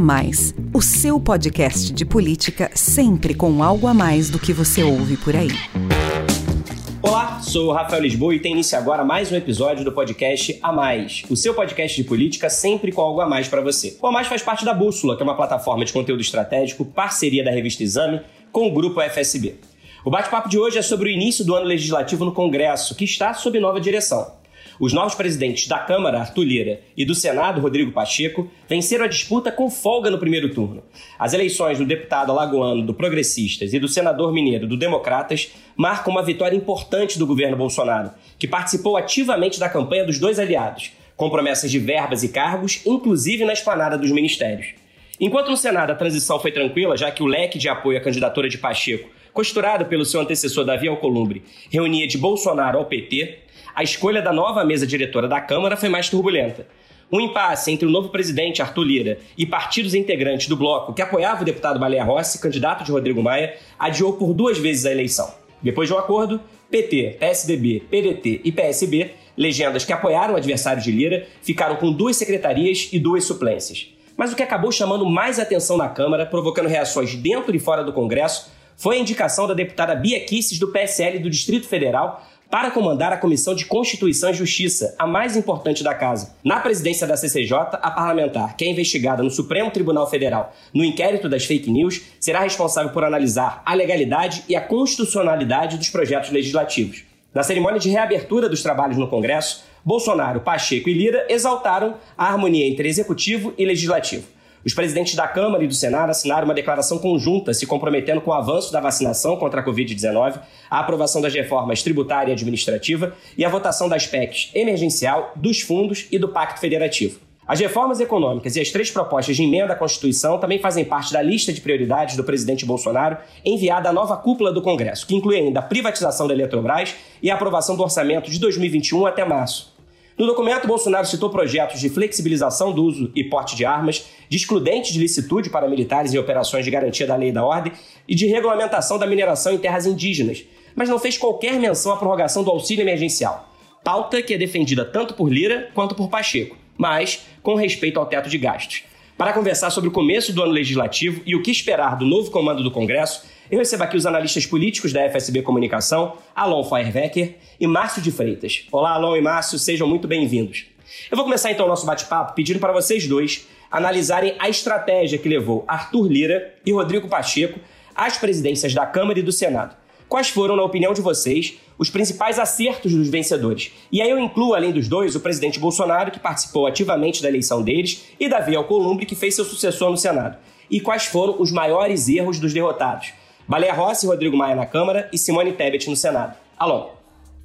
Mais, o seu podcast de política sempre com algo a mais do que você ouve por aí. Olá, sou o Rafael Lisboa e tem início agora mais um episódio do podcast A Mais, o seu podcast de política sempre com algo a mais para você. O A Mais faz parte da Bússola, que é uma plataforma de conteúdo estratégico, parceria da revista Exame com o grupo FSB. O bate-papo de hoje é sobre o início do ano legislativo no Congresso, que está sob nova direção. Os novos presidentes da Câmara, Arthur Lira, e do Senado, Rodrigo Pacheco, venceram a disputa com folga no primeiro turno. As eleições do deputado alagoano do Progressistas e do senador mineiro do Democratas marcam uma vitória importante do governo Bolsonaro, que participou ativamente da campanha dos dois aliados, com promessas de verbas e cargos, inclusive na esplanada dos ministérios. Enquanto no Senado a transição foi tranquila, já que o leque de apoio à candidatura de Pacheco, costurado pelo seu antecessor Davi Alcolumbre, reunia de Bolsonaro ao PT, a escolha da nova mesa diretora da Câmara foi mais turbulenta. Um impasse entre o novo presidente Arthur Lira e partidos integrantes do bloco que apoiava o deputado Baleia Rossi, candidato de Rodrigo Maia, adiou por duas vezes a eleição. Depois de um acordo, PT, PSDB, PDT e PSB, legendas que apoiaram o adversário de Lira, ficaram com duas secretarias e duas suplências. Mas o que acabou chamando mais atenção na Câmara, provocando reações dentro e fora do Congresso, foi a indicação da deputada Bia Kisses do PSL do Distrito Federal para comandar a Comissão de Constituição e Justiça, a mais importante da casa. Na presidência da CCJ, a parlamentar, que é investigada no Supremo Tribunal Federal no inquérito das fake news, será responsável por analisar a legalidade e a constitucionalidade dos projetos legislativos. Na cerimônia de reabertura dos trabalhos no Congresso, Bolsonaro, Pacheco e Lira exaltaram a harmonia entre executivo e legislativo. Os presidentes da Câmara e do Senado assinaram uma declaração conjunta se comprometendo com o avanço da vacinação contra a Covid-19, a aprovação das reformas tributária e administrativa e a votação das PECs emergencial, dos fundos e do Pacto Federativo. As reformas econômicas e as três propostas de emenda à Constituição também fazem parte da lista de prioridades do presidente Bolsonaro, enviada à nova cúpula do Congresso, que inclui ainda a privatização da Eletrobras e a aprovação do orçamento de 2021 até março. No documento, Bolsonaro citou projetos de flexibilização do uso e porte de armas, de excludente de licitude para militares em operações de garantia da lei e da ordem e de regulamentação da mineração em terras indígenas, mas não fez qualquer menção à prorrogação do auxílio emergencial. Pauta que é defendida tanto por Lira quanto por Pacheco, mas com respeito ao teto de gastos. Para conversar sobre o começo do ano legislativo e o que esperar do novo comando do Congresso, eu recebo aqui os analistas políticos da FSB Comunicação, Alon Feuerwecker e Márcio de Freitas. Olá, Alon e Márcio, sejam muito bem-vindos. Eu vou começar então o nosso bate-papo pedindo para vocês dois analisarem a estratégia que levou Arthur Lira e Rodrigo Pacheco às presidências da Câmara e do Senado. Quais foram, na opinião de vocês, os principais acertos dos vencedores? E aí eu incluo, além dos dois, o presidente Bolsonaro, que participou ativamente da eleição deles, e Davi Alcolumbre, que fez seu sucessor no Senado. E quais foram os maiores erros dos derrotados? Baleia Rossi Rodrigo Maia na Câmara e Simone Tebet no Senado. Alô.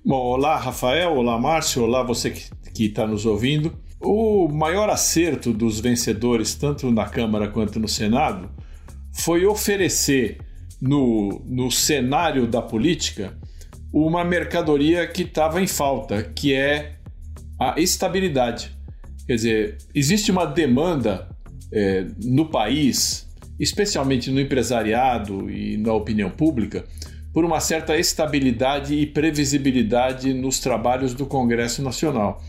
Bom, olá Rafael, olá Márcio, olá você que está nos ouvindo. O maior acerto dos vencedores, tanto na Câmara quanto no Senado, foi oferecer no, no cenário da política uma mercadoria que estava em falta, que é a estabilidade. Quer dizer, existe uma demanda é, no país especialmente no empresariado e na opinião pública, por uma certa estabilidade e previsibilidade nos trabalhos do Congresso Nacional.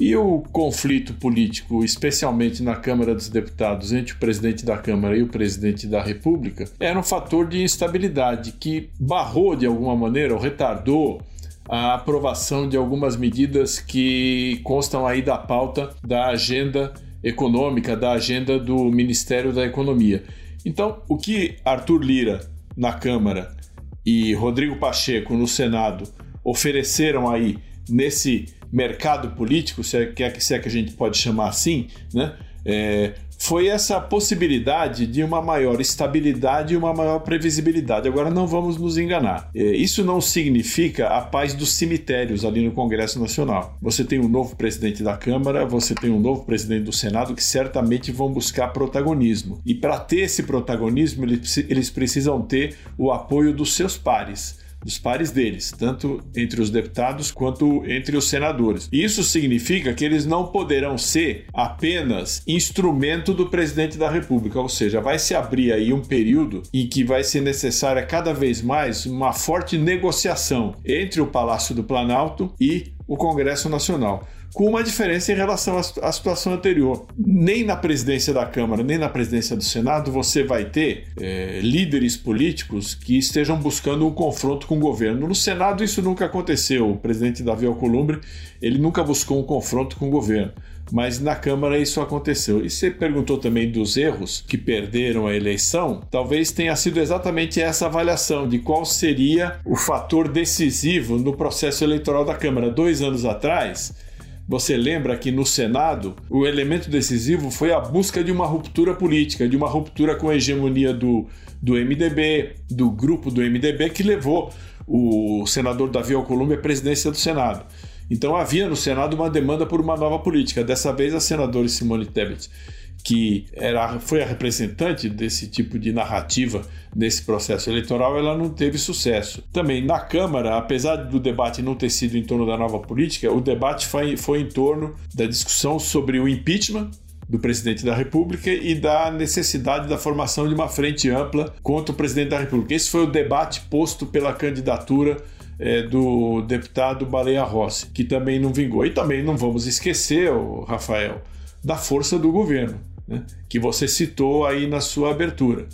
E o conflito político, especialmente na Câmara dos Deputados, entre o presidente da Câmara e o presidente da República, era um fator de instabilidade que barrou de alguma maneira ou retardou a aprovação de algumas medidas que constam aí da pauta da agenda econômica da agenda do Ministério da Economia. Então, o que Arthur Lira na Câmara e Rodrigo Pacheco no Senado ofereceram aí nesse mercado político, se é, se é que a gente pode chamar assim, né? É, foi essa possibilidade de uma maior estabilidade e uma maior previsibilidade. Agora, não vamos nos enganar. É, isso não significa a paz dos cemitérios ali no Congresso Nacional. Você tem um novo presidente da Câmara, você tem um novo presidente do Senado que certamente vão buscar protagonismo. E para ter esse protagonismo, eles precisam ter o apoio dos seus pares dos pares deles, tanto entre os deputados quanto entre os senadores. Isso significa que eles não poderão ser apenas instrumento do presidente da República, ou seja, vai se abrir aí um período em que vai ser necessária cada vez mais uma forte negociação entre o Palácio do Planalto e o Congresso Nacional com uma diferença em relação à, situação anterior. Nem na presidência da Câmara, nem na presidência do Senado você vai ter é, líderes políticos que estejam buscando um confronto com o governo. No Senado isso nunca aconteceu. O presidente Davi Alcolumbre ele nunca buscou um confronto com o governo mas na Câmara isso aconteceu. E você perguntou também dos erros que perderam a eleição, talvez tenha sido exatamente essa avaliação de qual seria o fator decisivo no processo eleitoral da Câmara. Dois anos atrás, você lembra que no Senado o elemento decisivo foi a busca de uma ruptura política, de uma ruptura com a hegemonia do, do MDB, do grupo do MDB, que levou o senador Davi Alcolumbre à presidência do Senado. Então havia no Senado uma demanda por uma nova política. Dessa vez a senadora Simone Tebet, que era, foi a representante desse tipo de narrativa nesse processo eleitoral, ela não teve sucesso. Também na Câmara, apesar do debate não ter sido em torno da nova política, o debate foi, foi em torno da discussão sobre o impeachment do presidente da República e da necessidade da formação de uma frente ampla contra o presidente da República. Esse foi o debate posto pela candidatura é, do deputado Baleia Rossi, que também não vingou. E também não vamos esquecer, Rafael, da força do governo, né, que você citou aí na sua abertura.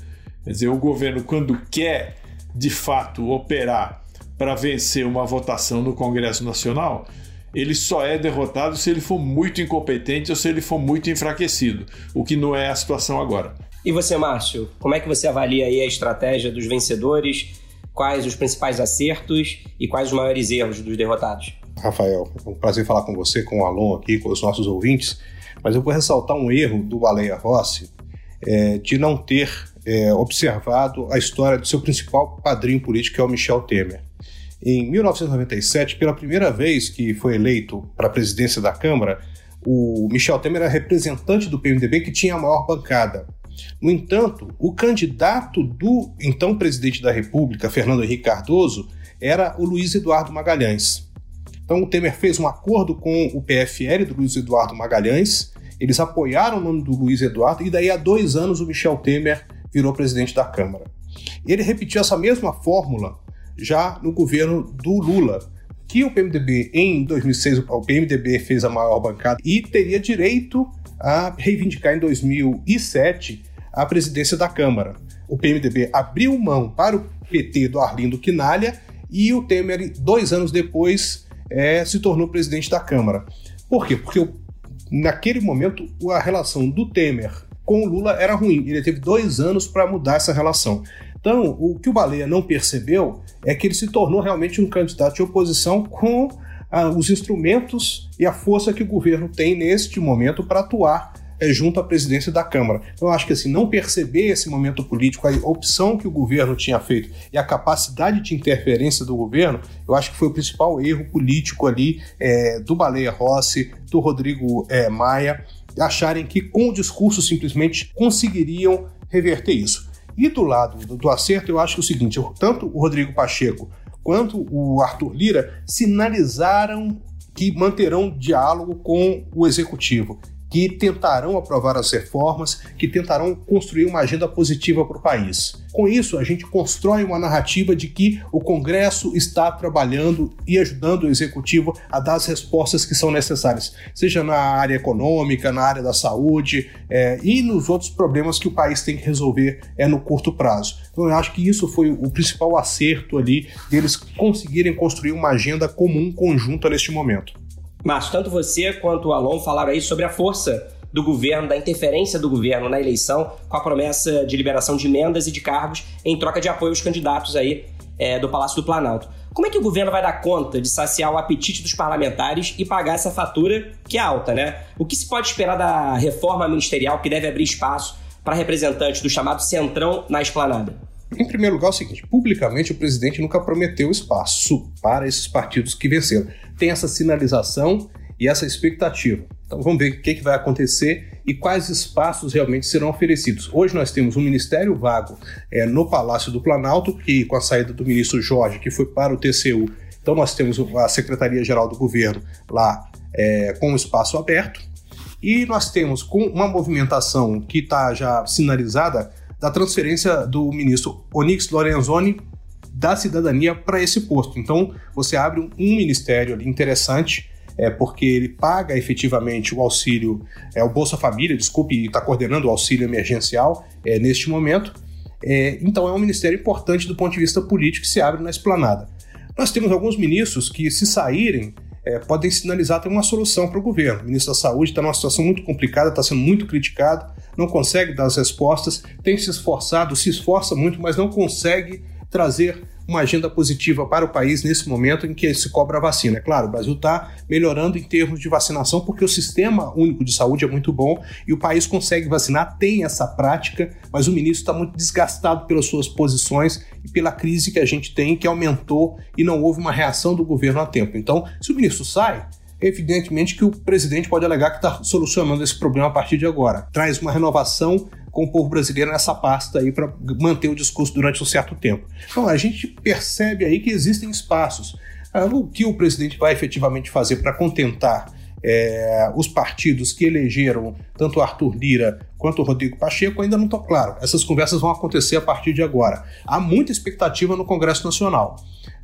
Quer dizer, o governo, quando quer de fato operar para vencer uma votação no Congresso Nacional, ele só é derrotado se ele for muito incompetente ou se ele for muito enfraquecido, o que não é a situação agora. E você, Márcio, como é que você avalia aí a estratégia dos vencedores quais os principais acertos e quais os maiores erros dos derrotados. Rafael, é um prazer falar com você, com o Alon aqui, com os nossos ouvintes, mas eu vou ressaltar um erro do Baleia Rossi é, de não ter é, observado a história do seu principal padrinho político, que é o Michel Temer. Em 1997, pela primeira vez que foi eleito para a presidência da Câmara, o Michel Temer era representante do PMDB que tinha a maior bancada. No entanto, o candidato do então presidente da República, Fernando Henrique Cardoso, era o Luiz Eduardo Magalhães. Então o Temer fez um acordo com o PFL do Luiz Eduardo Magalhães, eles apoiaram o nome do Luiz Eduardo e daí há dois anos o Michel Temer virou presidente da Câmara. Ele repetiu essa mesma fórmula já no governo do Lula, que o PMDB em 2006 o PMDB fez a maior bancada e teria direito a reivindicar em 2007 a presidência da Câmara. O PMDB abriu mão para o PT do Arlindo Quinalha e o Temer, dois anos depois, é, se tornou presidente da Câmara. Por quê? Porque naquele momento a relação do Temer com o Lula era ruim. Ele teve dois anos para mudar essa relação. Então, o que o Baleia não percebeu é que ele se tornou realmente um candidato de oposição com ah, os instrumentos e a força que o governo tem neste momento para atuar é, junto à presidência da Câmara. Então, eu acho que assim, não perceber esse momento político, a opção que o governo tinha feito e a capacidade de interferência do governo, eu acho que foi o principal erro político ali é, do Baleia Rossi, do Rodrigo é, Maia, acharem que com o discurso simplesmente conseguiriam reverter isso. E do lado do, do acerto, eu acho que é o seguinte: tanto o Rodrigo Pacheco quanto o Arthur Lira sinalizaram que manterão diálogo com o executivo que tentarão aprovar as reformas, que tentarão construir uma agenda positiva para o país. Com isso, a gente constrói uma narrativa de que o Congresso está trabalhando e ajudando o Executivo a dar as respostas que são necessárias, seja na área econômica, na área da saúde é, e nos outros problemas que o país tem que resolver é, no curto prazo. Então, eu acho que isso foi o principal acerto ali deles conseguirem construir uma agenda comum, conjunta neste momento. Márcio, tanto você quanto o Alon falaram aí sobre a força do governo, da interferência do governo na eleição, com a promessa de liberação de emendas e de cargos em troca de apoio aos candidatos aí é, do Palácio do Planalto. Como é que o governo vai dar conta de saciar o apetite dos parlamentares e pagar essa fatura que é alta, né? O que se pode esperar da reforma ministerial que deve abrir espaço para representantes do chamado Centrão na esplanada? Em primeiro lugar, é o seguinte: publicamente o presidente nunca prometeu espaço para esses partidos que venceram tem essa sinalização e essa expectativa. Então vamos ver o que, que vai acontecer e quais espaços realmente serão oferecidos. Hoje nós temos um ministério vago é, no Palácio do Planalto, que com a saída do ministro Jorge, que foi para o TCU, então nós temos a Secretaria-Geral do Governo lá é, com o espaço aberto. E nós temos com uma movimentação que está já sinalizada da transferência do ministro Onyx Lorenzoni da cidadania para esse posto. Então, você abre um, ministério ali interessante é, porque ele paga efetivamente o auxílio, é, o Bolsa Família, desculpe, está coordenando o auxílio emergencial é, neste momento. É, então é um ministério importante do ponto de vista político que se abre na esplanada. Nós temos alguns ministros que, se saírem, é, podem sinalizar ter uma solução para o governo. O ministro da Saúde está numa situação muito complicada, está sendo muito criticado, não consegue dar as respostas, tem se esforçado, se esforça muito, mas não consegue trazer uma agenda positiva para o país nesse momento em que se cobra a vacina. É claro, o Brasil está melhorando em termos de vacinação porque o sistema único de saúde é muito bom e o país consegue vacinar, tem essa prática, mas o ministro está muito desgastado pelas suas posições e pela crise que a gente tem, que aumentou e não houve uma reação do governo a tempo. Então, se o ministro sai, evidentemente que o presidente pode alegar que está solucionando esse problema a partir de agora. Traz uma renovação com o povo brasileiro nessa pasta aí para manter o discurso durante um certo tempo. Então a gente percebe aí que existem espaços. Ah, o que o presidente vai efetivamente fazer para contentar é, os partidos que elegeram tanto Arthur Lira quanto o Rodrigo Pacheco ainda não está claro. Essas conversas vão acontecer a partir de agora. Há muita expectativa no Congresso Nacional.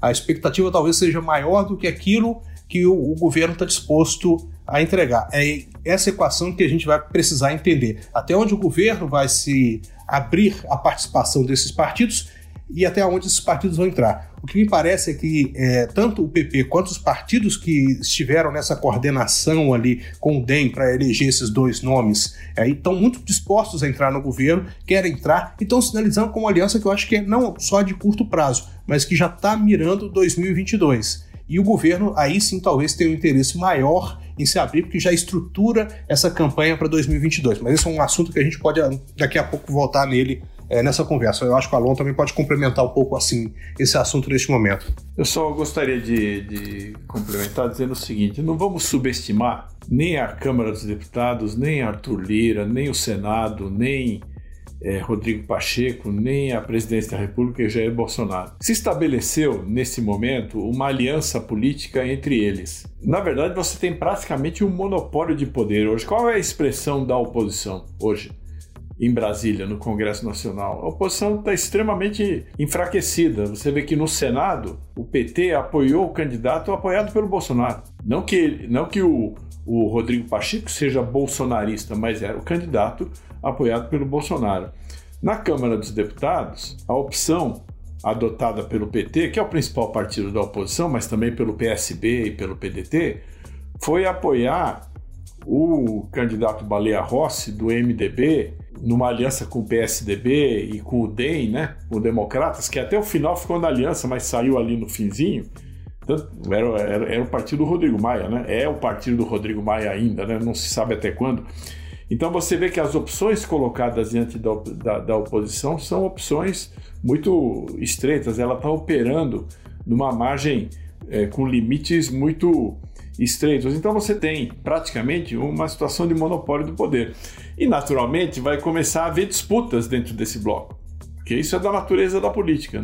A expectativa talvez seja maior do que aquilo que o, o governo está disposto a entregar. É essa equação que a gente vai precisar entender. Até onde o governo vai se abrir a participação desses partidos e até onde esses partidos vão entrar. O que me parece é que é, tanto o PP quanto os partidos que estiveram nessa coordenação ali com o DEM para eleger esses dois nomes é, estão muito dispostos a entrar no governo, querem entrar e estão sinalizando com uma aliança que eu acho que é não só de curto prazo, mas que já está mirando 2022. E o governo aí sim talvez tenha um interesse maior em se abrir, porque já estrutura essa campanha para 2022. Mas esse é um assunto que a gente pode daqui a pouco voltar nele é, nessa conversa. Eu acho que o Alon também pode complementar um pouco assim esse assunto neste momento. Eu só gostaria de, de complementar dizendo o seguinte: não vamos subestimar nem a Câmara dos Deputados, nem Arthur Lira, nem o Senado, nem é, Rodrigo Pacheco, nem a presidência da República Jair Bolsonaro. Se estabeleceu, nesse momento, uma aliança política entre eles. Na verdade, você tem praticamente um monopólio de poder hoje. Qual é a expressão da oposição hoje? Em Brasília, no Congresso Nacional. A oposição está extremamente enfraquecida. Você vê que no Senado, o PT apoiou o candidato apoiado pelo Bolsonaro. Não que, não que o, o Rodrigo Pacheco seja bolsonarista, mas era o candidato apoiado pelo Bolsonaro. Na Câmara dos Deputados, a opção adotada pelo PT, que é o principal partido da oposição, mas também pelo PSB e pelo PDT, foi apoiar o candidato Baleia Rossi, do MDB, numa aliança com o PSDB e com o DEM, né, o Democratas, que até o final ficou na aliança, mas saiu ali no finzinho. Era, era, era o partido do Rodrigo Maia, né? É o partido do Rodrigo Maia ainda, né? Não se sabe até quando. Então você vê que as opções colocadas diante da, da, da oposição são opções muito estreitas, ela está operando numa margem é, com limites muito estreitos. Então você tem praticamente uma situação de monopólio do poder. E naturalmente vai começar a haver disputas dentro desse bloco, porque isso é da natureza da política.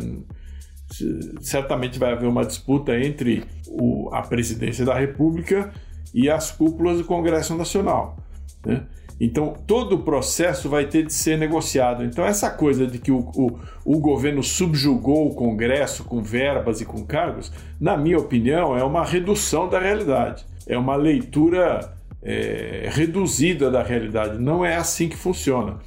Certamente vai haver uma disputa entre o, a presidência da República e as cúpulas do Congresso Nacional. Né? Então, todo o processo vai ter de ser negociado. Então, essa coisa de que o, o, o, governo subjugou o Congresso com verbas e com cargos, na minha opinião, é uma redução da realidade. É uma leitura é, reduzida da realidade. Não é assim que funciona.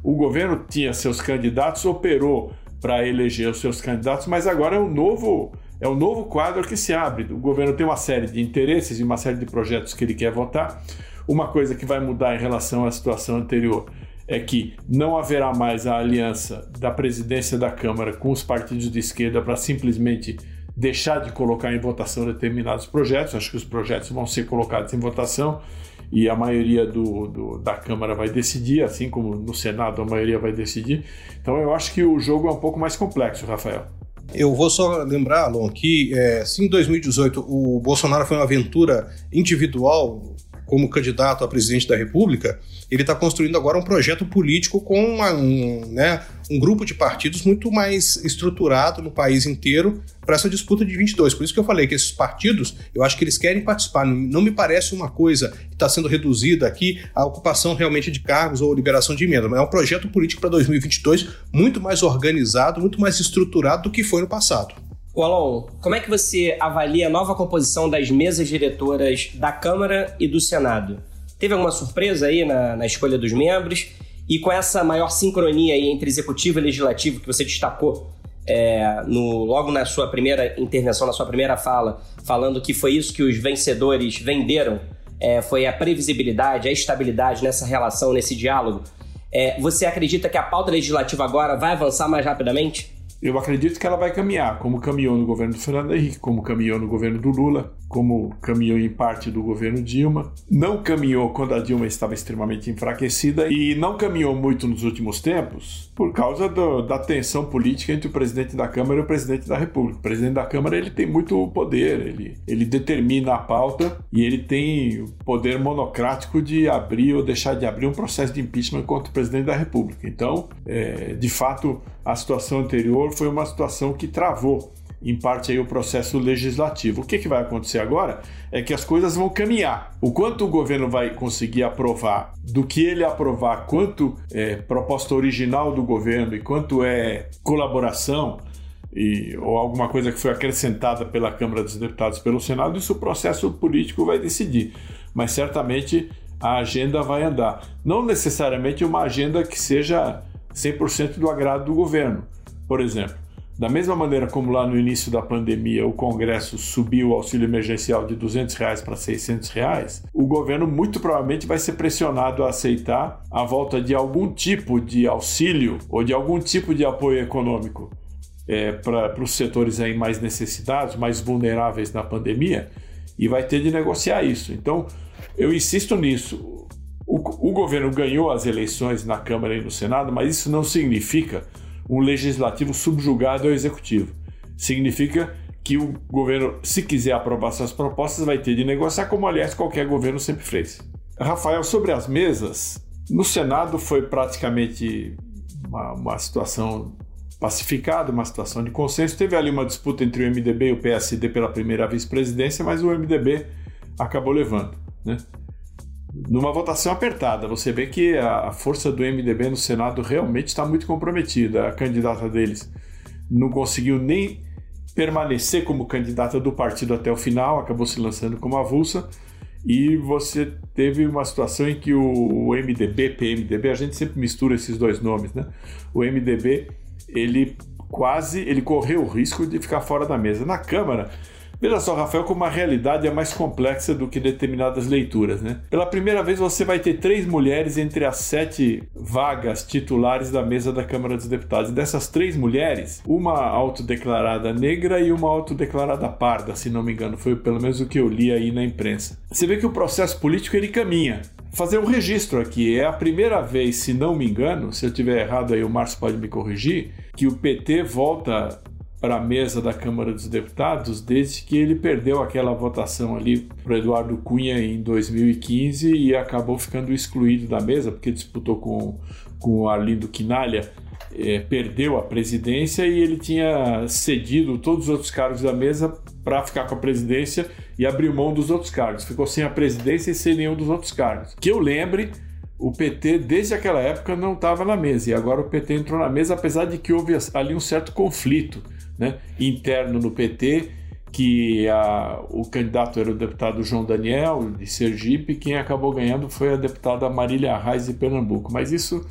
O governo tinha seus candidatos, operou para eleger os seus candidatos, mas agora é um novo. É um novo quadro que se abre. O governo tem uma série de interesses e uma série de projetos que ele quer votar uma coisa que vai mudar em relação à situação anterior é que não haverá mais a aliança da presidência da Câmara com os partidos de esquerda para simplesmente deixar de colocar em votação determinados projetos. Acho que os projetos vão ser colocados em votação e a maioria do, do, da Câmara vai decidir, assim como no Senado a maioria vai decidir. Então eu acho que o jogo é um pouco mais complexo, Rafael. Eu vou só lembrar, Alon, que é, se em 2018 o Bolsonaro foi uma aventura individual como candidato a presidente da República, ele está construindo agora um projeto político com uma, um, né, um grupo de partidos muito mais estruturado no país inteiro para essa disputa de 22. Por isso que eu falei que esses partidos, eu acho que eles querem participar. Não me parece uma coisa que está sendo reduzida aqui a ocupação realmente de cargos ou liberação de emenda, mas é um projeto político para 2022 muito mais organizado, muito mais estruturado do que foi no passado. O Alon, como é que você avalia a nova composição das mesas diretoras da Câmara e do Senado? Teve alguma surpresa aí na, na escolha dos membros? E com essa maior sincronia entre executivo e legislativo que você destacou é, no, logo na sua primeira intervenção, na sua primeira fala, falando que foi isso que os vencedores venderam, é, foi a previsibilidade, a estabilidade nessa relação, nesse diálogo. É, você acredita que a pauta legislativa agora vai avançar mais rapidamente? Eu acredito que ela vai caminhar, como caminhou no governo do Fernando Henrique, como caminhou no governo do Lula, como caminhou em parte do governo Dilma. Não caminhou quando a Dilma estava extremamente enfraquecida e não caminhou muito nos últimos tempos por causa do, da tensão política entre o presidente da Câmara e o presidente da República. O presidente da Câmara ele tem muito poder, ele, ele determina a pauta e ele tem o poder monocrático de abrir ou deixar de abrir um processo de impeachment contra o presidente da República. Então, é, de fato, a situação anterior foi uma situação que travou em parte aí o processo legislativo. O que, que vai acontecer agora é que as coisas vão caminhar. O quanto o governo vai conseguir aprovar, do que ele aprovar, quanto é proposta original do governo e quanto é colaboração, e, ou alguma coisa que foi acrescentada pela Câmara dos Deputados pelo Senado, isso o processo político vai decidir. Mas certamente a agenda vai andar. Não necessariamente uma agenda que seja 100% do agrado do governo. Por exemplo, da mesma maneira como lá no início da pandemia o Congresso subiu o auxílio emergencial de 200 reais para 600 reais, o governo muito provavelmente vai ser pressionado a aceitar a volta de algum tipo de auxílio ou de algum tipo de apoio econômico é, para os setores aí mais necessitados, mais vulneráveis na pandemia, e vai ter de negociar isso. Então, eu insisto nisso. O, o governo ganhou as eleições na Câmara e no Senado, mas isso não significa um legislativo subjugado ao executivo. Significa que o governo, se quiser aprovar suas propostas, vai ter de negociar, como aliás qualquer governo sempre fez. Rafael, sobre as mesas, no Senado foi praticamente uma, uma situação pacificada, uma situação de consenso. Teve ali uma disputa entre o MDB e o PSD pela primeira vice-presidência, mas o MDB acabou levando. Né? Numa votação apertada. Você vê que a, força do MDB no Senado realmente está muito comprometida. A candidata deles não conseguiu nem permanecer como candidata do partido até o final, acabou se lançando como avulsa. E você teve uma situação em que o, MDB, PMDB, a gente sempre mistura esses dois nomes, né? O MDB, ele quase, ele correu o risco de ficar fora da mesa. Na Câmara, Veja só, Rafael, como a realidade é mais complexa do que determinadas leituras, né? Pela primeira vez você vai ter três mulheres entre as sete vagas titulares da mesa da Câmara dos Deputados. Dessas três mulheres, uma autodeclarada negra e uma autodeclarada parda, se não me engano. Foi pelo menos o que eu li aí na imprensa. Você vê que o processo político ele caminha fazer um registro aqui. É a primeira vez, se não me engano, se eu tiver errado aí o Márcio pode me corrigir, que o PT volta para a mesa da Câmara dos Deputados desde que ele perdeu aquela votação ali para Eduardo Cunha em 2015 e acabou ficando excluído da mesa porque disputou com, com o Arlindo Quinalha, é, perdeu a presidência e ele tinha cedido todos os outros cargos da mesa para ficar com a presidência e abriu mão dos outros cargos. Ficou sem a presidência e sem nenhum dos outros cargos. Que eu lembre, o PT, desde aquela época, não estava na mesa. E agora o PT entrou na mesa, apesar de que houve ali um certo conflito né, interno no PT, que a, o candidato era o deputado João Daniel, de Sergipe, quem acabou ganhando foi a deputada Marília Reis, de Pernambuco. Mas isso,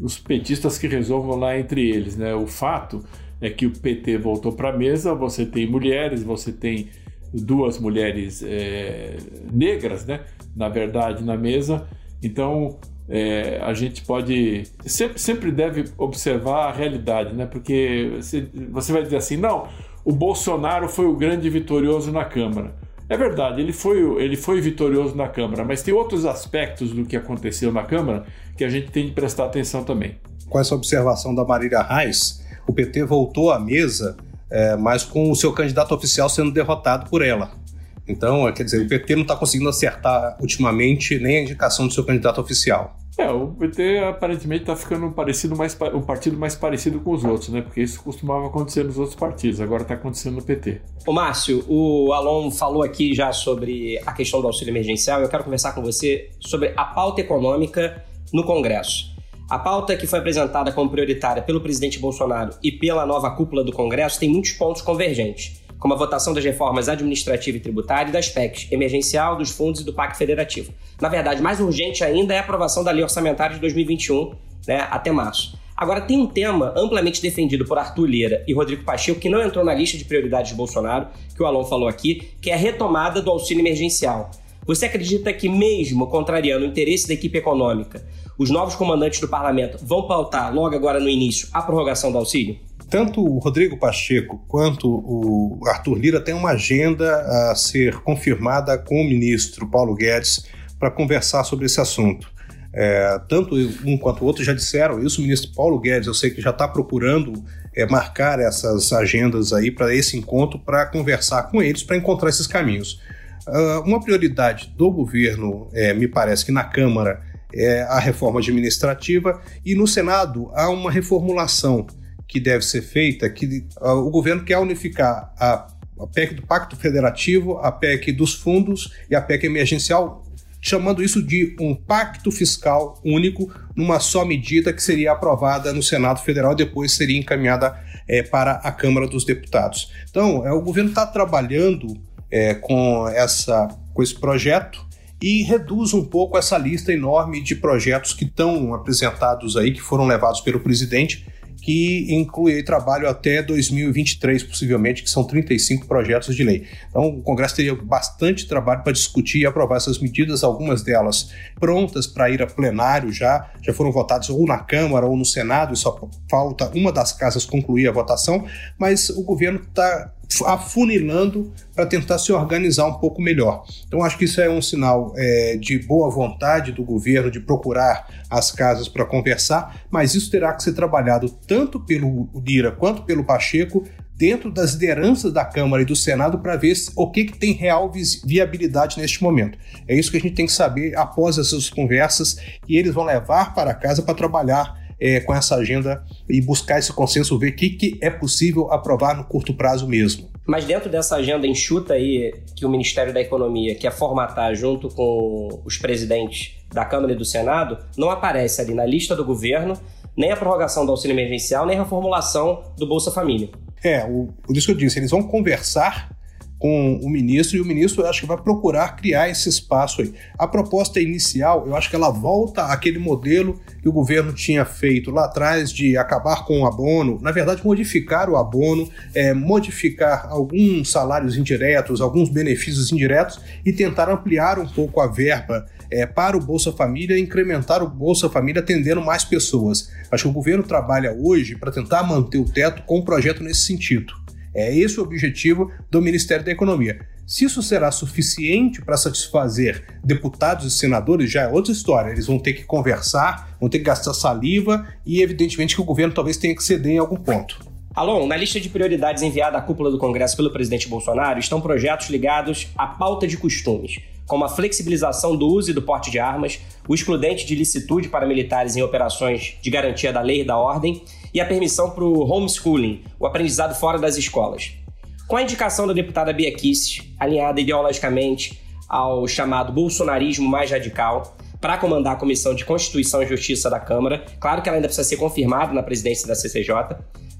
os petistas que resolvam lá entre eles. Né? O fato é que o PT voltou para a mesa, você tem mulheres, você tem duas mulheres é, negras, né? na verdade, na mesa. Então, é, a gente pode sempre, sempre deve observar a realidade, né? Porque você, você vai dizer assim, não, o Bolsonaro foi o grande vitorioso na Câmara. É verdade, ele foi, ele foi vitorioso na Câmara, mas tem outros aspectos do que aconteceu na Câmara que a gente tem de prestar atenção também. Com essa observação da Marília Reis, o PT voltou à mesa, é, mas com o seu candidato oficial sendo derrotado por ela. Então, quer dizer, o PT não está conseguindo acertar ultimamente nem a indicação do seu candidato oficial. É, o PT aparentemente está ficando parecido mais, um partido mais parecido com os outros, né? Porque isso costumava acontecer nos outros partidos, agora está acontecendo no PT. Ô Márcio, o Alon falou aqui já sobre a questão do auxílio emergencial. Eu quero conversar com você sobre a pauta econômica no Congresso. A pauta que foi apresentada como prioritária pelo presidente Bolsonaro e pela nova cúpula do Congresso tem muitos pontos convergentes, como a votação das reformas administrativa e tributária e das PECs, emergencial, dos fundos e do Pacto Federativo. Na verdade, mais urgente ainda é a aprovação da lei orçamentária de 2021, né, até março. Agora, tem um tema amplamente defendido por Arthur Lira e Rodrigo Pacheco que não entrou na lista de prioridades de Bolsonaro, que o Alon falou aqui, que é a retomada do auxílio emergencial. Você acredita que, mesmo contrariando o interesse da equipe econômica, os novos comandantes do parlamento vão pautar, logo agora no início, a prorrogação do auxílio? Tanto o Rodrigo Pacheco quanto o Arthur Lira têm uma agenda a ser confirmada com o ministro Paulo Guedes para conversar sobre esse assunto. É, tanto um quanto o outro já disseram isso, o ministro Paulo Guedes, eu sei que já está procurando é, marcar essas agendas aí para esse encontro, para conversar com eles, para encontrar esses caminhos. Uh, uma prioridade do governo, é, me parece que na Câmara, é a reforma administrativa e no Senado há uma reformulação que deve ser feita, que uh, o governo quer unificar a, a PEC do Pacto Federativo, a PEC dos fundos e a PEC emergencial, chamando isso de um pacto fiscal único, numa só medida que seria aprovada no Senado Federal e depois seria encaminhada é, para a Câmara dos Deputados. Então, é, o governo está trabalhando é, com, essa, com esse projeto e reduz um pouco essa lista enorme de projetos que estão apresentados aí, que foram levados pelo presidente, que inclui trabalho até 2023, possivelmente, que são 35 projetos de lei. Então, o Congresso teria bastante trabalho para discutir e aprovar essas medidas, algumas delas prontas para ir a plenário já, já foram votadas ou na Câmara ou no Senado, e só falta uma das casas concluir a votação, mas o governo está afunilando para tentar se organizar um pouco melhor. Então, acho que isso é um sinal é, de boa vontade do governo de procurar as casas para conversar, mas isso terá que ser trabalhado tanto pelo Lira quanto pelo Pacheco dentro das lideranças da Câmara e do Senado para ver o que, que tem real viabilidade neste momento. É isso que a gente tem que saber após essas conversas que eles vão levar para casa para trabalhar é, com essa agenda e buscar esse consenso, ver o que, que é possível aprovar no curto prazo mesmo. Mas dentro dessa agenda enxuta aí que o Ministério da Economia quer formatar junto com os presidentes da Câmara e do Senado, não aparece ali na lista do governo nem a prorrogação do auxílio emergencial, nem a reformulação do Bolsa Família. É, o, por isso que eu disse, eles vão conversar com o ministro e o ministro acho que vai procurar criar esse espaço aí. A proposta inicial, eu acho que ela volta àquele modelo que o governo tinha feito lá atrás de acabar com o abono, na verdade modificar o abono, é, modificar alguns salários indiretos, alguns benefícios indiretos e tentar ampliar um pouco a verba é, para o Bolsa Família, incrementar o Bolsa Família atendendo mais pessoas. Acho que o governo trabalha hoje para tentar manter o teto com um projeto nesse sentido. É esse o objetivo do Ministério da Economia. Se isso será suficiente para satisfazer deputados e senadores, já é outra história. Eles vão ter que conversar, vão ter que gastar saliva e, evidentemente, que o governo talvez tenha que ceder em algum ponto. Alon, na lista de prioridades enviada à cúpula do Congresso pelo presidente Bolsonaro estão projetos ligados à pauta de costumes, como a flexibilização do uso e do porte de armas, o excludente de licitude para militares em operações de garantia da lei e da ordem e a permissão para o homeschooling, o aprendizado fora das escolas. Com a indicação da deputada Bia Kicis, alinhada ideologicamente ao chamado bolsonarismo mais radical, para comandar a Comissão de Constituição e Justiça da Câmara, claro que ela ainda precisa ser confirmada na presidência da CCJ,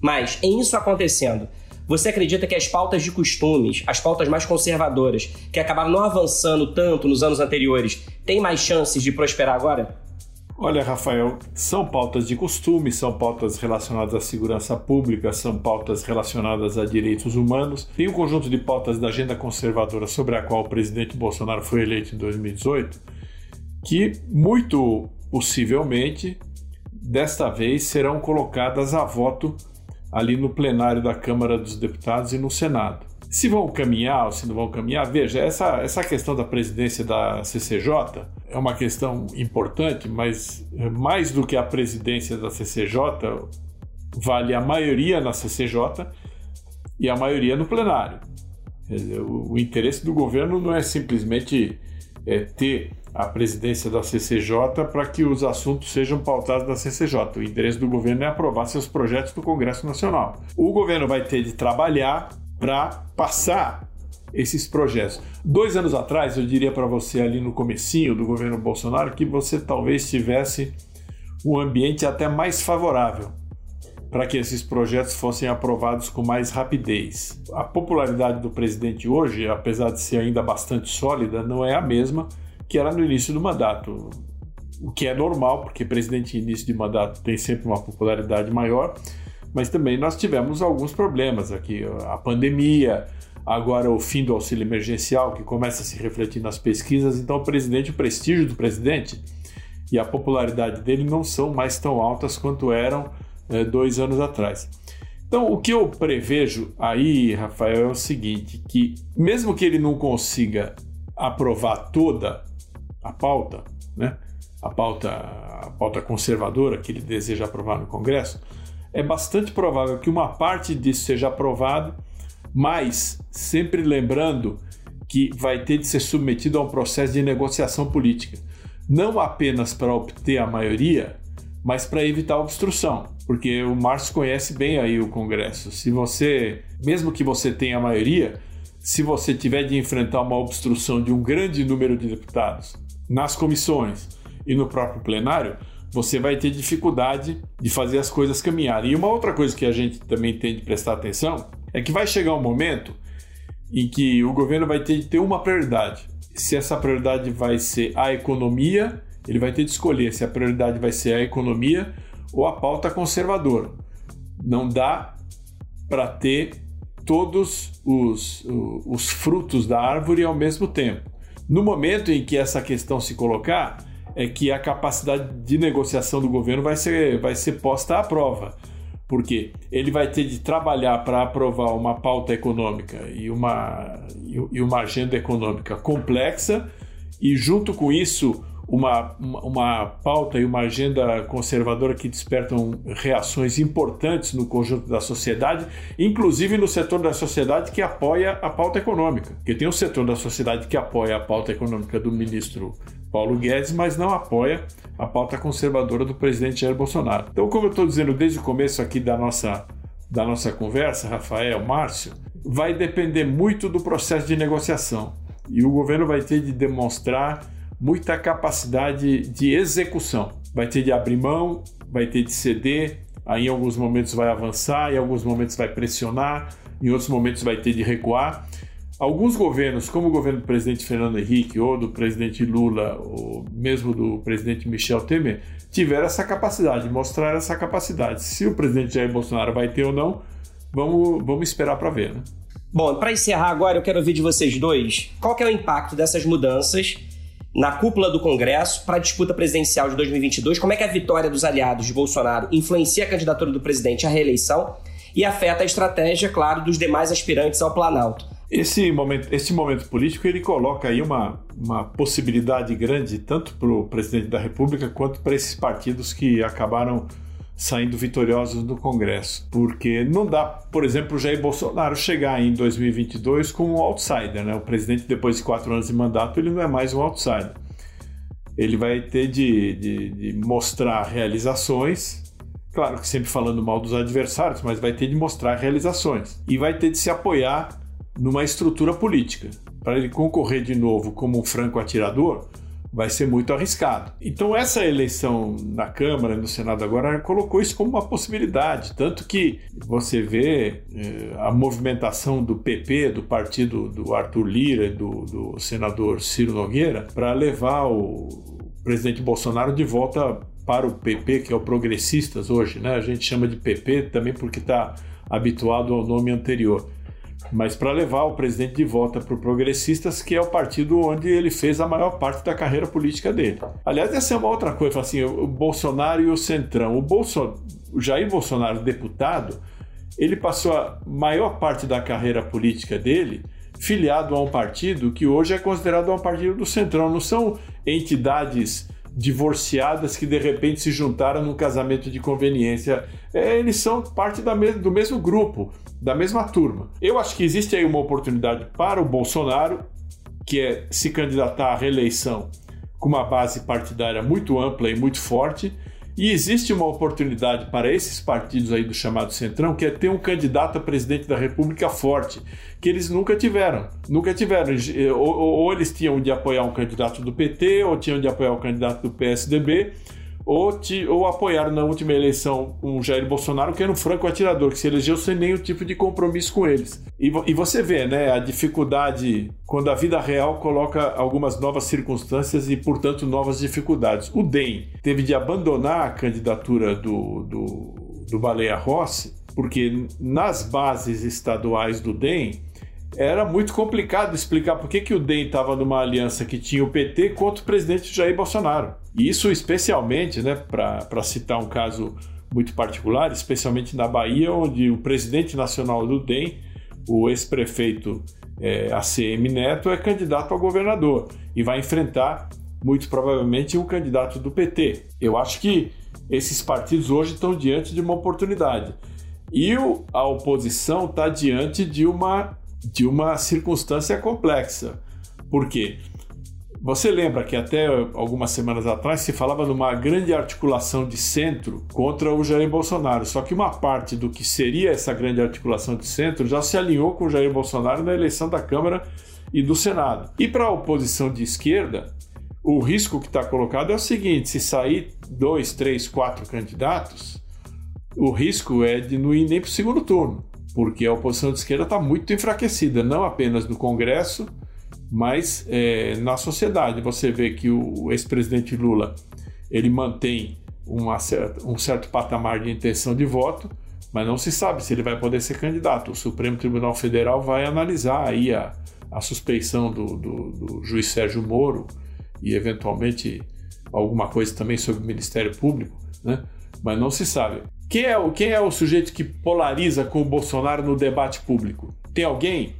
mas em isso acontecendo, você acredita que as pautas de costumes, as pautas mais conservadoras, que acabaram não avançando tanto nos anos anteriores, têm mais chances de prosperar agora? Olha, Rafael, são pautas de costume, são pautas relacionadas à segurança pública, são pautas relacionadas a direitos humanos. Tem um conjunto de pautas da agenda conservadora sobre a qual o presidente Bolsonaro foi eleito em 2018, que muito possivelmente desta vez serão colocadas a voto ali no plenário da Câmara dos Deputados e no Senado. Se vão caminhar ou se não vão caminhar, veja, essa, essa questão da presidência da CCJ é uma questão importante, mas mais do que a presidência da CCJ, vale a maioria na CCJ e a maioria no plenário. Dizer, o, o, interesse do governo não é simplesmente é, ter a presidência da CCJ para que os assuntos sejam pautados na CCJ. O interesse do governo é aprovar seus projetos no Congresso Nacional. O governo vai ter de trabalhar para passar esses projetos. Dois anos atrás, eu diria para você ali no comecinho do governo Bolsonaro que você talvez tivesse um ambiente até mais favorável para que esses projetos fossem aprovados com mais rapidez. A popularidade do presidente hoje, apesar de ser ainda bastante sólida, não é a mesma que era no início do mandato. O que é normal, porque presidente início de mandato tem sempre uma popularidade maior, mas também nós tivemos alguns problemas aqui. A pandemia, agora o fim do auxílio emergencial, que começa a se refletir nas pesquisas. Então, o presidente, o prestígio do presidente e a popularidade dele não são mais tão altas quanto eram é, dois anos atrás. Então, o que eu prevejo aí, Rafael, é o seguinte: que mesmo que ele não consiga aprovar toda a pauta, né, a pauta, a pauta conservadora que ele deseja aprovar no Congresso, é bastante provável que uma parte disso seja aprovado, mas sempre lembrando que vai ter de ser submetido a um processo de negociação política, não apenas para obter a maioria, mas para evitar obstrução porque o Márcio conhece bem aí o Congresso. Se você, mesmo que você tenha a maioria, se você tiver de enfrentar uma obstrução de um grande número de deputados nas comissões e no próprio plenário, você vai ter dificuldade de fazer as coisas caminharem. E uma outra coisa que a gente também tem de prestar atenção é que vai chegar um momento em que o governo vai ter de ter uma prioridade. Se essa prioridade vai ser a economia, ele vai ter de escolher se a prioridade vai ser a economia ou a pauta conservadora. Não dá para ter todos os, os frutos da árvore ao mesmo tempo. No momento em que essa questão se colocar, é que a capacidade de negociação do governo vai ser, vai ser posta à prova. Porque ele vai ter de trabalhar para aprovar uma pauta econômica e uma, e uma agenda econômica complexa, e junto com isso, uma, uma pauta e uma agenda conservadora que despertam reações importantes no conjunto da sociedade, inclusive no setor da sociedade que apoia a pauta econômica. Porque tem um setor da sociedade que apoia a pauta econômica do ministro Paulo Guedes, mas não apoia a pauta conservadora do presidente Jair Bolsonaro. Então, como eu estou dizendo desde o começo aqui da nossa, da nossa conversa, Rafael, Márcio, vai depender muito do processo de negociação. E o governo vai ter de demonstrar muita capacidade de execução. Vai ter de abrir mão, vai ter de ceder, aí em alguns momentos vai avançar, em alguns momentos vai pressionar, em outros momentos vai ter de recuar. Alguns governos, como o governo do presidente Fernando Henrique, ou do presidente Lula, ou mesmo do presidente Michel Temer, tiveram essa capacidade, mostraram essa capacidade. Se o presidente Jair Bolsonaro vai ter ou não, vamos, vamos esperar para ver. Né? Bom, para encerrar agora, eu quero ouvir de vocês dois qual é o impacto dessas mudanças na cúpula do Congresso para a disputa presidencial de 2022, como é que a vitória dos aliados de Bolsonaro influencia a candidatura do presidente à reeleição e afeta a estratégia, claro, dos demais aspirantes ao Planalto. Esse momento, esse momento político ele coloca aí uma, uma possibilidade grande tanto para o presidente da República quanto para esses partidos que acabaram saindo vitoriosos do Congresso. Porque não dá, por exemplo, o Jair Bolsonaro chegar em 2022 como um outsider. Né? O presidente, depois de quatro anos de mandato, ele não é mais um outsider. Ele vai ter de, de, de mostrar realizações, claro que sempre falando mal dos adversários, mas vai ter de mostrar realizações. E vai ter de se apoiar numa estrutura política. Para ele concorrer de novo como um franco atirador, vai ser muito arriscado. Então essa eleição na Câmara e no Senado agora colocou isso como uma possibilidade, tanto que você vê eh, a movimentação do PP, do partido do Arthur Lira e do, do senador Ciro Nogueira, para levar o presidente Bolsonaro de volta para o PP, que é o Progressistas hoje, né? A gente chama de PP também porque está habituado ao nome anterior mas para levar o presidente de volta para o Progressistas, que é o partido onde ele fez a maior parte da carreira política dele. Aliás, essa é uma outra coisa, assim, o Bolsonaro e o Centrão. O, Bolso, o Jair Bolsonaro, deputado, ele passou a maior parte da carreira política dele filiado a um partido que hoje é considerado um partido do Centrão. Não são entidades divorciadas que de repente se juntaram num casamento de conveniência. É, eles são parte me do mesmo grupo, da mesma turma. Eu acho que existe aí uma oportunidade para o Bolsonaro, que é se candidatar à reeleição com uma base partidária muito ampla e muito forte e existe uma oportunidade para esses partidos aí do chamado Centrão, que é ter um candidato a presidente da República forte, que eles nunca tiveram. Nunca tiveram. Ou, ou eles tinham de apoiar um candidato do PT, ou tinham de apoiar um candidato do PSDB, ou, te, ou apoiaram na última eleição um Jair Bolsonaro, que era um franco atirador, que se elegeu sem nenhum tipo de compromisso com eles. E, e você vê né, a dificuldade quando a vida real coloca algumas novas circunstâncias e, portanto, novas dificuldades. O DEM teve de abandonar a candidatura do, do, do Baleia Rossi, porque nas bases estaduais do DEM era muito complicado explicar por que, que o DEM estava numa aliança que tinha o PT contra o presidente Jair Bolsonaro. E isso especialmente, né, para citar um caso muito particular, especialmente na Bahia, onde o presidente nacional do DEM, o ex-prefeito é, ACM Neto, é candidato a governador e vai enfrentar, muito provavelmente, um candidato do PT. Eu acho que esses partidos hoje estão diante de uma oportunidade. E a oposição está diante de uma de uma circunstância complexa. Por quê? Você lembra que até algumas semanas atrás se falava numa grande articulação de centro contra o Jair Bolsonaro. Só que uma parte do que seria essa grande articulação de centro já se alinhou com o Jair Bolsonaro na eleição da Câmara e do Senado. E para a oposição de esquerda, o risco que está colocado é o seguinte: se sair dois, três, quatro candidatos, o risco é de não ir nem para o segundo turno porque a oposição de esquerda está muito enfraquecida, não apenas no Congresso, mas é, na sociedade. Você vê que o ex-presidente Lula ele mantém uma um certo patamar de intenção de voto, mas não se sabe se ele vai poder ser candidato. O Supremo Tribunal Federal vai analisar aí a, a suspeição do, do, do juiz Sérgio Moro e eventualmente alguma coisa também sobre o Ministério Público, né? mas não se sabe. Quem é, quem é o sujeito que polariza com o Bolsonaro no debate público? Tem alguém?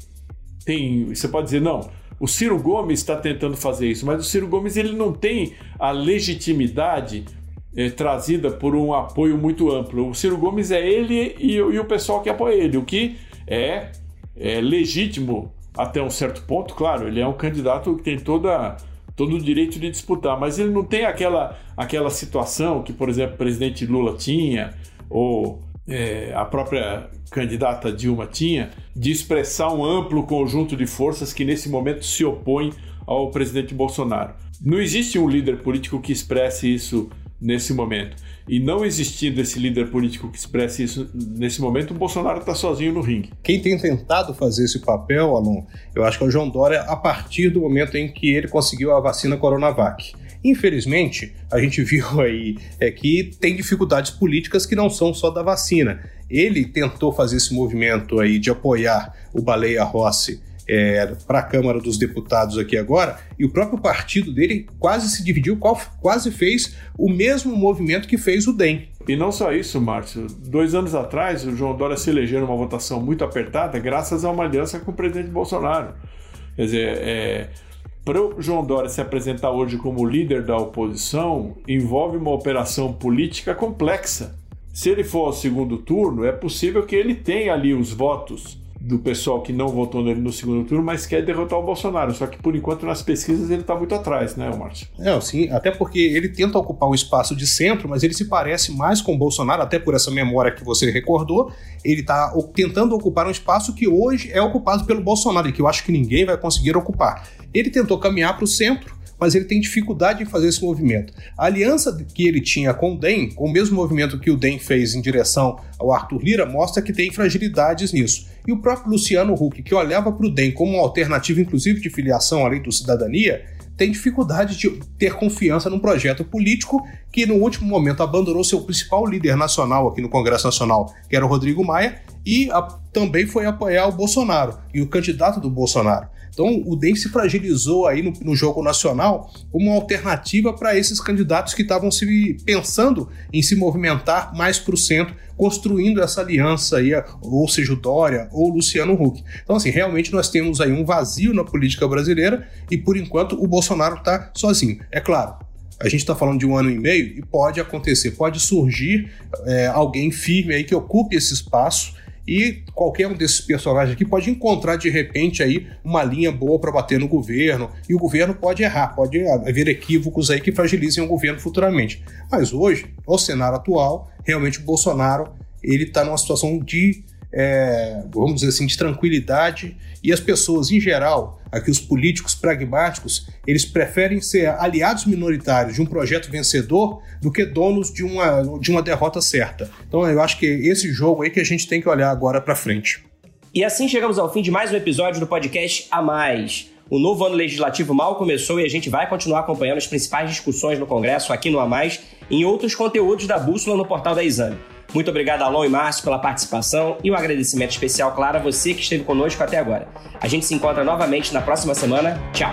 Tem. Você pode dizer, não. O Ciro Gomes está tentando fazer isso, mas o Ciro Gomes ele não tem a legitimidade é, trazida por um apoio muito amplo. O Ciro Gomes é ele e, e o pessoal que apoia ele, o que é, é, legítimo até um certo ponto, claro. Ele é um candidato que tem toda todo o direito de disputar, mas ele não tem aquela, aquela situação que, por exemplo, o presidente Lula tinha, ou é, a própria candidata Dilma tinha, de expressar um amplo conjunto de forças que nesse momento se opõem ao presidente Bolsonaro. Não existe um líder político que expresse isso nesse momento. E não existindo esse líder político que expresse isso nesse momento, o Bolsonaro está sozinho no ringue. Quem tem tentado fazer esse papel, Alon, eu acho que é o João Dória, a partir do momento em que ele conseguiu a vacina Coronavac. Infelizmente, a gente viu aí é, que tem dificuldades políticas que não são só da vacina. Ele tentou fazer esse movimento aí de apoiar o Baleia Rossi é, para a Câmara dos Deputados aqui agora, e o próprio partido dele quase se dividiu, quase fez o mesmo movimento que fez o DEM. E não só isso, Márcio. Dois anos atrás, o João Dória se elegeu numa votação muito apertada, graças a uma aliança com o presidente Bolsonaro. Quer dizer, é, para o João Dória se apresentar hoje como líder da oposição, envolve uma operação política complexa. Se ele for ao segundo turno, é possível que ele tenha ali os votos do pessoal que não votou nele no segundo turno, mas quer derrotar o Bolsonaro. Só que por enquanto nas pesquisas ele está muito atrás, né, Márcio? É, sim, até porque ele tenta ocupar o espaço de centro, mas ele se parece mais com o Bolsonaro, até por essa memória que você recordou. Ele está tentando ocupar um espaço que hoje é ocupado pelo Bolsonaro e que eu acho que ninguém vai conseguir ocupar. Ele tentou caminhar para o centro, mas ele tem dificuldade em fazer esse movimento. A aliança que ele tinha com o DEM, com o mesmo movimento que o DEM fez em direção ao Arthur Lira, mostra que tem fragilidades nisso. E o próprio Luciano Huck, que olhava para o DEM como uma alternativa, inclusive de filiação à lei do cidadania, tem dificuldade de ter confiança num projeto político que, no último momento, abandonou seu principal líder nacional aqui no Congresso Nacional, que era o Rodrigo Maia, e a, também foi apoiar o Bolsonaro e o candidato do Bolsonaro. Então, o DEM se fragilizou aí no, no jogo nacional como uma alternativa para esses candidatos que estavam se pensando em se movimentar mais para o centro, construindo essa aliança aí, ou seja, o Dória ou o Luciano Huck. Então, assim, realmente nós temos aí um vazio na política brasileira e, por enquanto, o Bolsonaro está sozinho. É claro, a gente está falando de um ano e meio e pode acontecer, pode surgir é, alguém firme aí que ocupe esse espaço e qualquer um desses personagens aqui pode encontrar de repente aí uma linha boa para bater no governo e o governo pode errar, pode haver equívocos aí que fragilizem o governo futuramente. Mas hoje, no cenário atual, realmente o Bolsonaro ele está numa situação de é, vamos dizer assim, de tranquilidade e as pessoas em geral, aqui os políticos pragmáticos, eles preferem ser aliados minoritários de um projeto vencedor do que donos de uma, de uma derrota certa. Então eu acho que esse jogo aí que a gente tem que olhar agora para frente. E assim chegamos ao fim de mais um episódio do podcast A Mais. O novo ano legislativo mal começou e a gente vai continuar acompanhando as principais discussões no Congresso aqui no A Mais e em outros conteúdos da Bússola no portal da Exame. Muito obrigado, Alon e Márcio, pela participação e um agradecimento especial, claro, a você que esteve conosco até agora. A gente se encontra novamente na próxima semana. Tchau!